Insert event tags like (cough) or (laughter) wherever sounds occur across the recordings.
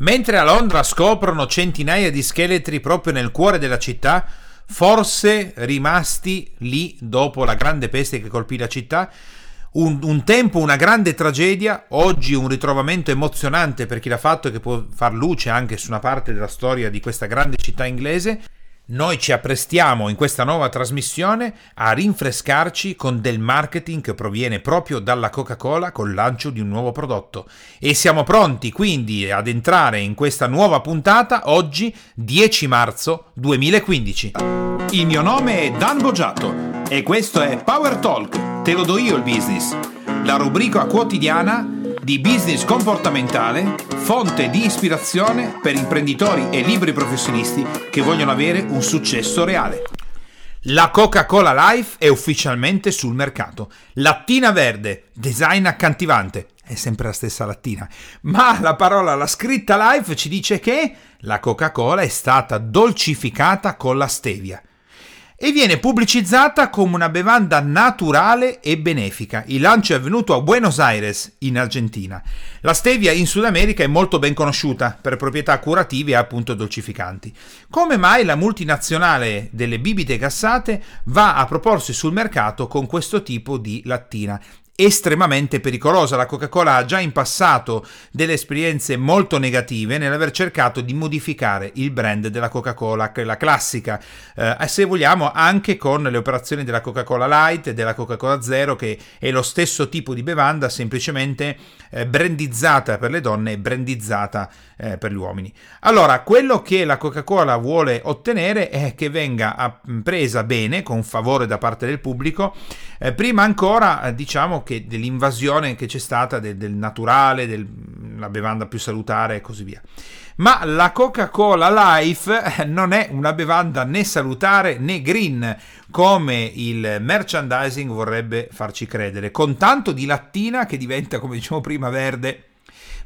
Mentre a Londra scoprono centinaia di scheletri proprio nel cuore della città, forse rimasti lì dopo la grande peste che colpì la città, un, un, tempo una grande tragedia, oggi un ritrovamento emozionante per chi l'ha fatto e che può far luce anche su una parte della storia di questa grande città inglese. Noi ci apprestiamo in questa nuova trasmissione a rinfrescarci con del marketing che proviene proprio dalla Coca-Cola col lancio di un nuovo prodotto. E siamo pronti quindi ad entrare in questa nuova puntata oggi 10 marzo 2015. Il mio nome è Dan Boggiato e questo è Power Talk, te lo do io il business, la rubrica quotidiana di business comportamentale, fonte di ispirazione per imprenditori e libri professionisti che vogliono avere un successo reale. La Coca-Cola Life è ufficialmente sul mercato. Lattina verde, design accattivante, è sempre la stessa lattina, ma la parola, la scritta Life ci dice che la Coca-Cola è stata dolcificata con la stevia e viene pubblicizzata come una bevanda naturale e benefica. Il lancio è avvenuto a Buenos Aires, in Argentina. La stevia in Sud America è molto ben conosciuta per proprietà curative e appunto dolcificanti. Come mai la multinazionale delle bibite gassate va a proporsi sul mercato con questo tipo di lattina? Estremamente pericolosa. La Coca-Cola ha già in passato delle esperienze molto negative nell'aver cercato di modificare il brand della Coca-Cola, la classica, eh, se vogliamo anche con le operazioni della Coca-Cola Light e della Coca-Cola Zero, che è lo stesso tipo di bevanda, semplicemente eh, brandizzata per le donne e brandizzata eh, per gli uomini. Allora, quello che la Coca-Cola vuole ottenere è che venga presa bene, con favore da parte del pubblico, eh, prima ancora, eh, diciamo, che dell'invasione che c'è stata del, del naturale, della bevanda più salutare e così via. Ma la Coca-Cola Life eh, non è una bevanda né salutare né green, come il merchandising vorrebbe farci credere, con tanto di lattina che diventa, come diciamo prima, verde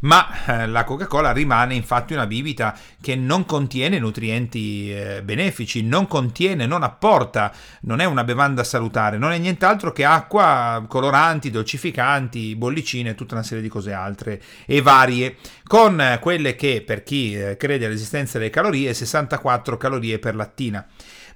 ma eh, la Coca-Cola rimane infatti una bibita che non contiene nutrienti eh, benefici, non contiene, non apporta, non è una bevanda salutare, non è nient'altro che acqua, coloranti, dolcificanti, bollicine e tutta una serie di cose altre e varie, con eh, quelle che per chi crede all'esistenza delle calorie, 64 calorie per lattina.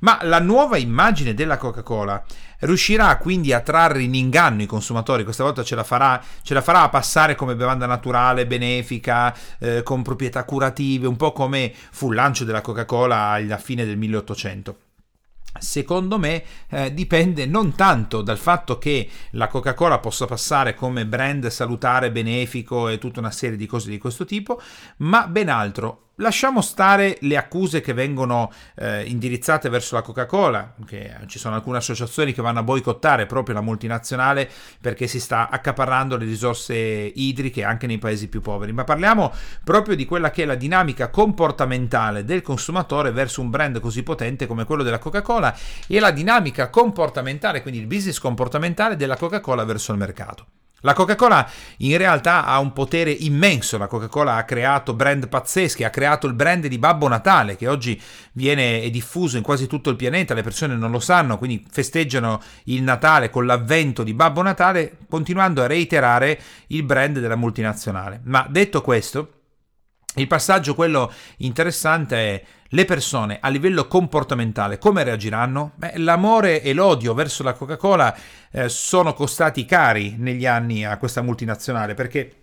Ma la nuova immagine della Coca-Cola riuscirà quindi a trarre in inganno i consumatori, questa volta ce la farà, ce la farà passare come bevanda naturale, benefica, eh, con proprietà curative, un po' come fu il lancio della Coca-Cola alla fine del 1800 secondo me eh, dipende non tanto dal fatto che la Coca-Cola possa passare come brand salutare, benefico e tutta una serie di cose di questo tipo, ma ben altro. Lasciamo stare le accuse che vengono eh, indirizzate verso la Coca-Cola, che ci sono alcune associazioni che vanno a boicottare proprio la multinazionale perché si sta accaparrando le risorse idriche anche nei paesi più poveri, ma parliamo proprio di quella che è la dinamica comportamentale del consumatore verso un brand così potente come quello della Coca-Cola e la dinamica comportamentale, quindi il business comportamentale della Coca-Cola verso il mercato. La Coca-Cola in realtà ha un potere immenso, la Coca-Cola ha creato brand pazzeschi, ha creato il brand di Babbo Natale che oggi viene diffuso in quasi tutto il pianeta, le persone non lo sanno, quindi festeggiano il Natale con l'avvento di Babbo Natale continuando a reiterare il brand della multinazionale. Ma detto questo, il passaggio, quello interessante è le persone a livello comportamentale come reagiranno? Beh, l'amore e l'odio verso la Coca-Cola eh, sono costati cari negli anni a questa multinazionale perché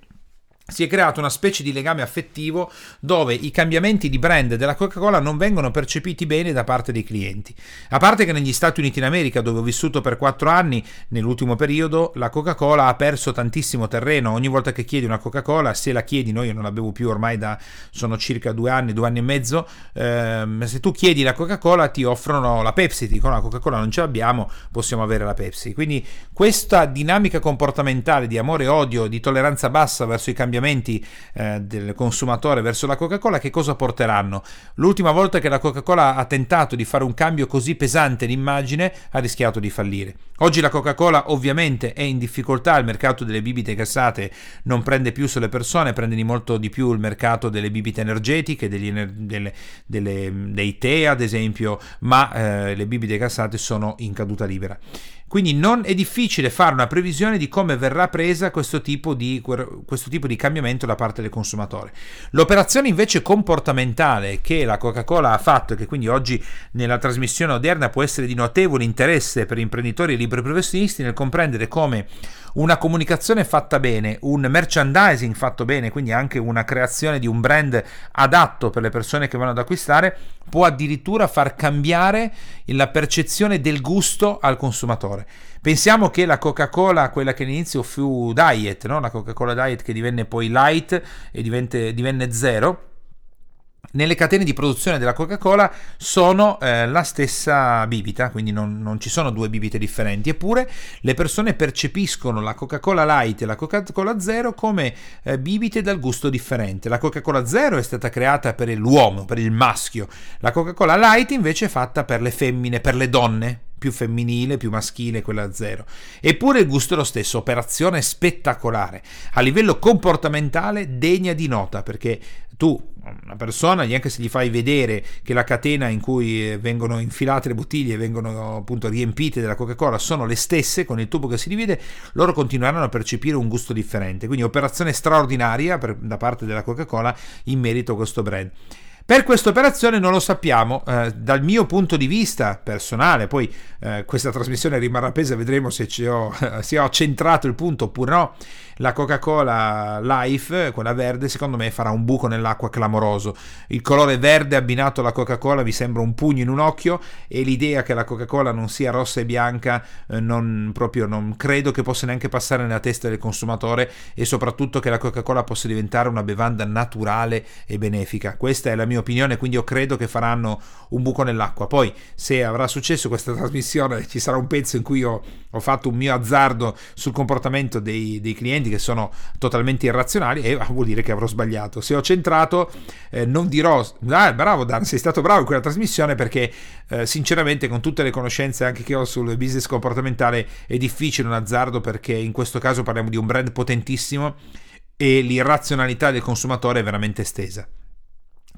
si è creato una specie di legame affettivo dove i cambiamenti di brand della Coca-Cola non vengono percepiti bene da parte dei clienti. A parte che negli Stati Uniti d'America, dove ho vissuto per quattro anni, nell'ultimo periodo, la Coca-Cola ha perso tantissimo terreno. Ogni volta che chiedi una Coca-Cola, se la chiedi, noi non la bevo più ormai da sono circa due anni, due anni e mezzo. Ehm, se tu chiedi la Coca-Cola, ti offrono la Pepsi, ti dicono la Coca-Cola non ce l'abbiamo, possiamo avere la Pepsi. Quindi questa dinamica comportamentale di amore e odio, di tolleranza bassa verso i cambiamenti cambiamenti eh, del consumatore verso la Coca-Cola che cosa porteranno? L'ultima volta che la Coca-Cola ha tentato di fare un cambio così pesante d'immagine ha rischiato di fallire. Oggi la Coca-Cola ovviamente è in difficoltà, il mercato delle bibite gassate non prende più sulle persone, prende di molto di più il mercato delle bibite energetiche, degli, delle, delle, dei tè ad esempio, ma eh, le bibite gassate sono in caduta libera. Quindi non è difficile fare una previsione di come verrà presa questo tipo di, questo tipo di cambiamento da parte del consumatore. L'operazione invece comportamentale che la Coca-Cola ha fatto e che quindi oggi nella trasmissione odierna può essere di notevole interesse per imprenditori e liberi professionisti nel comprendere come una comunicazione fatta bene, un merchandising fatto bene, quindi anche una creazione di un brand adatto per le persone che vanno ad acquistare, può addirittura far cambiare la percezione del gusto al consumatore. Pensiamo che la Coca-Cola, quella che all'inizio fu diet, no? la Coca-Cola diet che divenne poi light e divenne, divenne zero, nelle catene di produzione della Coca-Cola sono eh, la stessa bibita, quindi non, non, ci sono due bibite differenti, eppure le persone percepiscono la Coca-Cola Light e la Coca-Cola Zero come eh, bibite dal gusto differente. La Coca-Cola Zero è stata creata per l'uomo, per il maschio, la Coca-Cola Light invece è fatta per le femmine, per le donne, più femminile, più maschile, quella zero. Eppure il gusto è lo stesso, operazione spettacolare, a livello comportamentale degna di nota, perché tu, una persona, neanche se gli fai vedere che la catena in cui eh, vengono infilate le bottiglie vengono appunto riempite della Coca-Cola sono le stesse con il tubo che si divide, loro continueranno a percepire un gusto differente. Quindi operazione straordinaria per, da parte della Coca-Cola in merito a questo brand. Per questa operazione non lo sappiamo, eh, dal mio punto di vista personale, poi eh, questa trasmissione rimarrà appesa, vedremo se, ho, (laughs) se ho centrato il punto oppure no la Coca-Cola Life, quella verde, secondo me farà un buco nell'acqua clamoroso. Il colore verde abbinato alla Coca-Cola mi sembra un pugno in un occhio e l'idea che la Coca-Cola non sia rossa e bianca eh, non, proprio, non credo che possa neanche passare nella testa del consumatore e soprattutto che la Coca-Cola possa diventare una bevanda naturale e benefica. Questa è la mia opinione, quindi io credo che faranno un buco nell'acqua. Poi se avrà successo questa trasmissione ci sarà un pezzo in cui ho, ho fatto un mio azzardo sul comportamento dei, dei clienti che sono totalmente irrazionali e vuol dire che avrò sbagliato. Se ho centrato, eh, non dirò, ah, bravo Dan, sei stato bravo in quella trasmissione perché eh, sinceramente con tutte le conoscenze anche che ho sul business comportamentale è difficile un azzardo perché in questo caso parliamo di un brand potentissimo e l'irrazionalità del consumatore è veramente estesa.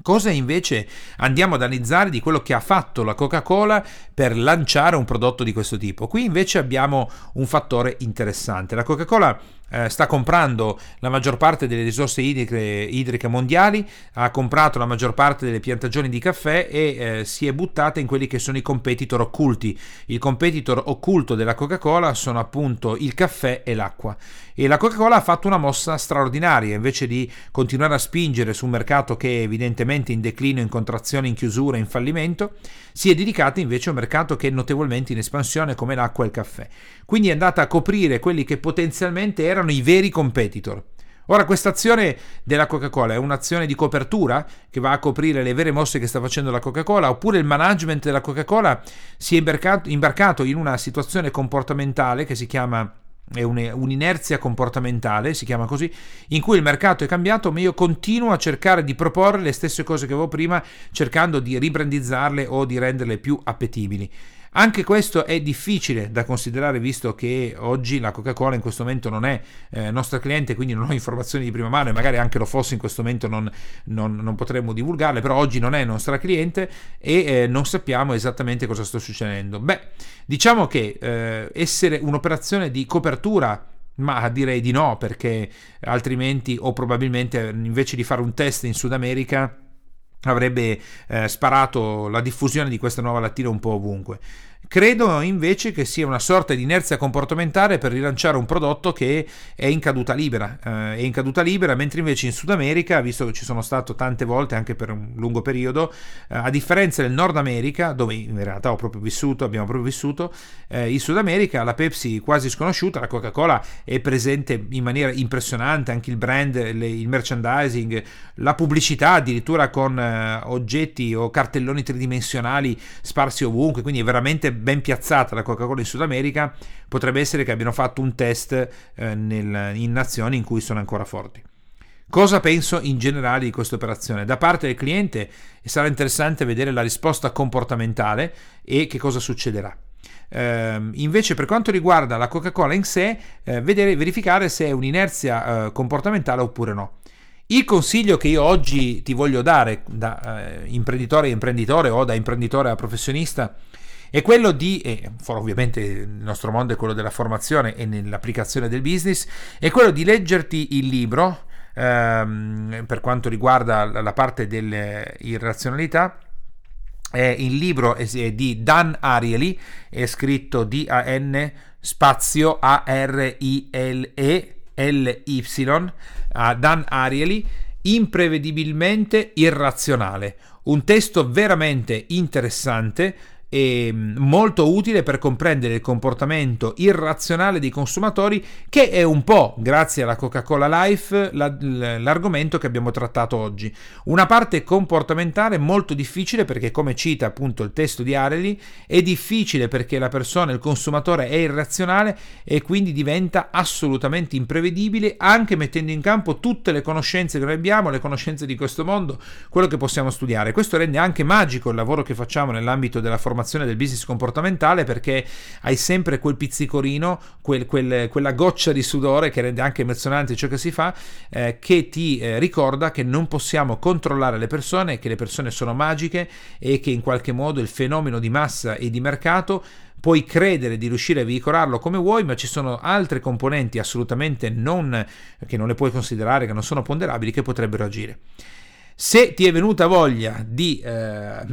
Cosa invece andiamo ad analizzare di quello che ha fatto la Coca-Cola per lanciare un prodotto di questo tipo? Qui invece abbiamo un fattore interessante. La Coca-Cola eh, sta comprando la maggior parte delle risorse idriche, idriche, mondiali, ha comprato la maggior parte delle piantagioni di caffè e eh, si è buttata in quelli che sono i competitor occulti. Il competitor occulto della Coca-Cola sono appunto il caffè e l'acqua. E la Coca-Cola ha fatto una mossa straordinaria, invece di continuare a spingere su un mercato che è evidentemente in declino, in contrazione, in chiusura, in fallimento, si è dedicata invece a un mercato che è notevolmente in espansione come l'acqua e il caffè. Quindi è andata a coprire quelli che potenzialmente erano i veri competitor. Ora, questa azione della Coca-Cola è un'azione di copertura che va a coprire le vere mosse che sta facendo la Coca-Cola, oppure il management della Coca-Cola si è imbarcato, imbarcato in una situazione comportamentale che si chiama è un'inerzia comportamentale, si chiama così, in cui il mercato è cambiato, ma io continuo a cercare di proporre le stesse cose che avevo prima, cercando di ribrandizzarle o di renderle più appetibili. Anche questo è difficile da considerare visto che oggi la Coca-Cola in questo momento non è eh, nostra cliente, quindi non ho informazioni di prima mano e magari anche lo fosse in questo momento non, non, non potremmo divulgarle, però oggi non è nostra cliente e eh, non sappiamo esattamente cosa sta succedendo. Beh, diciamo che eh, essere un'operazione di copertura ma direi di no perché altrimenti o probabilmente invece di fare un test in Sud America avrebbe eh, sparato la diffusione di questa nuova lattina un po' ovunque. Credo invece che sia una sorta di inerzia comportamentale per rilanciare un prodotto che è in caduta libera. Eh, è in caduta libera, mentre invece in Sud America, visto che ci sono stato tante volte anche per un lungo periodo, eh, a differenza del Nord America, dove in realtà ho proprio vissuto, abbiamo proprio vissuto, eh, in Sud America la Pepsi quasi sconosciuta, la Coca-Cola è presente in maniera impressionante, anche il brand, le, il merchandising, la pubblicità addirittura con eh, oggetti o cartelloni tridimensionali sparsi ovunque, quindi è veramente ben piazzata la Coca-Cola in Sud America, potrebbe essere che abbiano fatto un test eh, nel, in nazioni in cui sono ancora forti. Cosa penso in generale di questa operazione? Da parte del cliente sarà interessante vedere la risposta comportamentale e che cosa succederà. Uh, invece per quanto riguarda la Coca-Cola in sé, uh, vedere, verificare se è un'inerzia uh, comportamentale oppure no. Il consiglio che io oggi ti voglio dare da imprenditore a imprenditore o da imprenditore a professionista è quello di, e ovviamente il nostro mondo è quello della formazione e nell'applicazione del business, è quello di leggerti il libro ehm, per quanto riguarda la parte dell'irrazionalità. Eh, il libro è di Dan Ariely, è scritto D-A-N spazio A-R-I-L-E L-Y, Dan Ariely, imprevedibilmente irrazionale. Un testo veramente interessante e molto utile per comprendere il comportamento irrazionale dei consumatori che è un po', grazie alla Coca-Cola Life, la, l'argomento che abbiamo trattato oggi. Una parte comportamentale molto difficile perché come cita appunto il testo di Areli è difficile perché la persona, il consumatore è irrazionale e quindi diventa assolutamente imprevedibile anche mettendo in campo tutte le conoscenze che noi abbiamo, le conoscenze di questo mondo, quello che possiamo studiare. Questo rende anche magico il lavoro che facciamo nell'ambito della formazione formazione del business comportamentale perché hai sempre quel pizzicorino, quel, quel, quella goccia di sudore che rende anche emozionante ciò che si fa, eh, che ti eh, ricorda che non possiamo controllare le persone, che le persone sono magiche e che in qualche modo il fenomeno di massa e di mercato puoi credere di riuscire a veicolarlo come vuoi, ma ci sono altre componenti assolutamente non, che non le puoi considerare, che non sono ponderabili, che potrebbero agire. Se ti è venuta voglia di eh,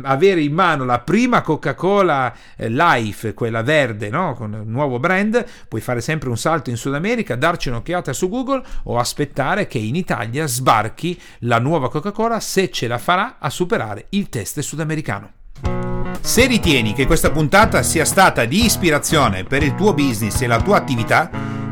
avere in mano la prima Coca-Cola eh, Life, quella verde, no? con il nuovo brand, puoi fare sempre un salto in Sud America, darci un'occhiata su Google o aspettare che in Italia sbarchi la nuova Coca-Cola se ce la farà a superare il test sudamericano. Se ritieni che questa puntata sia stata di ispirazione per il tuo business e la tua attività,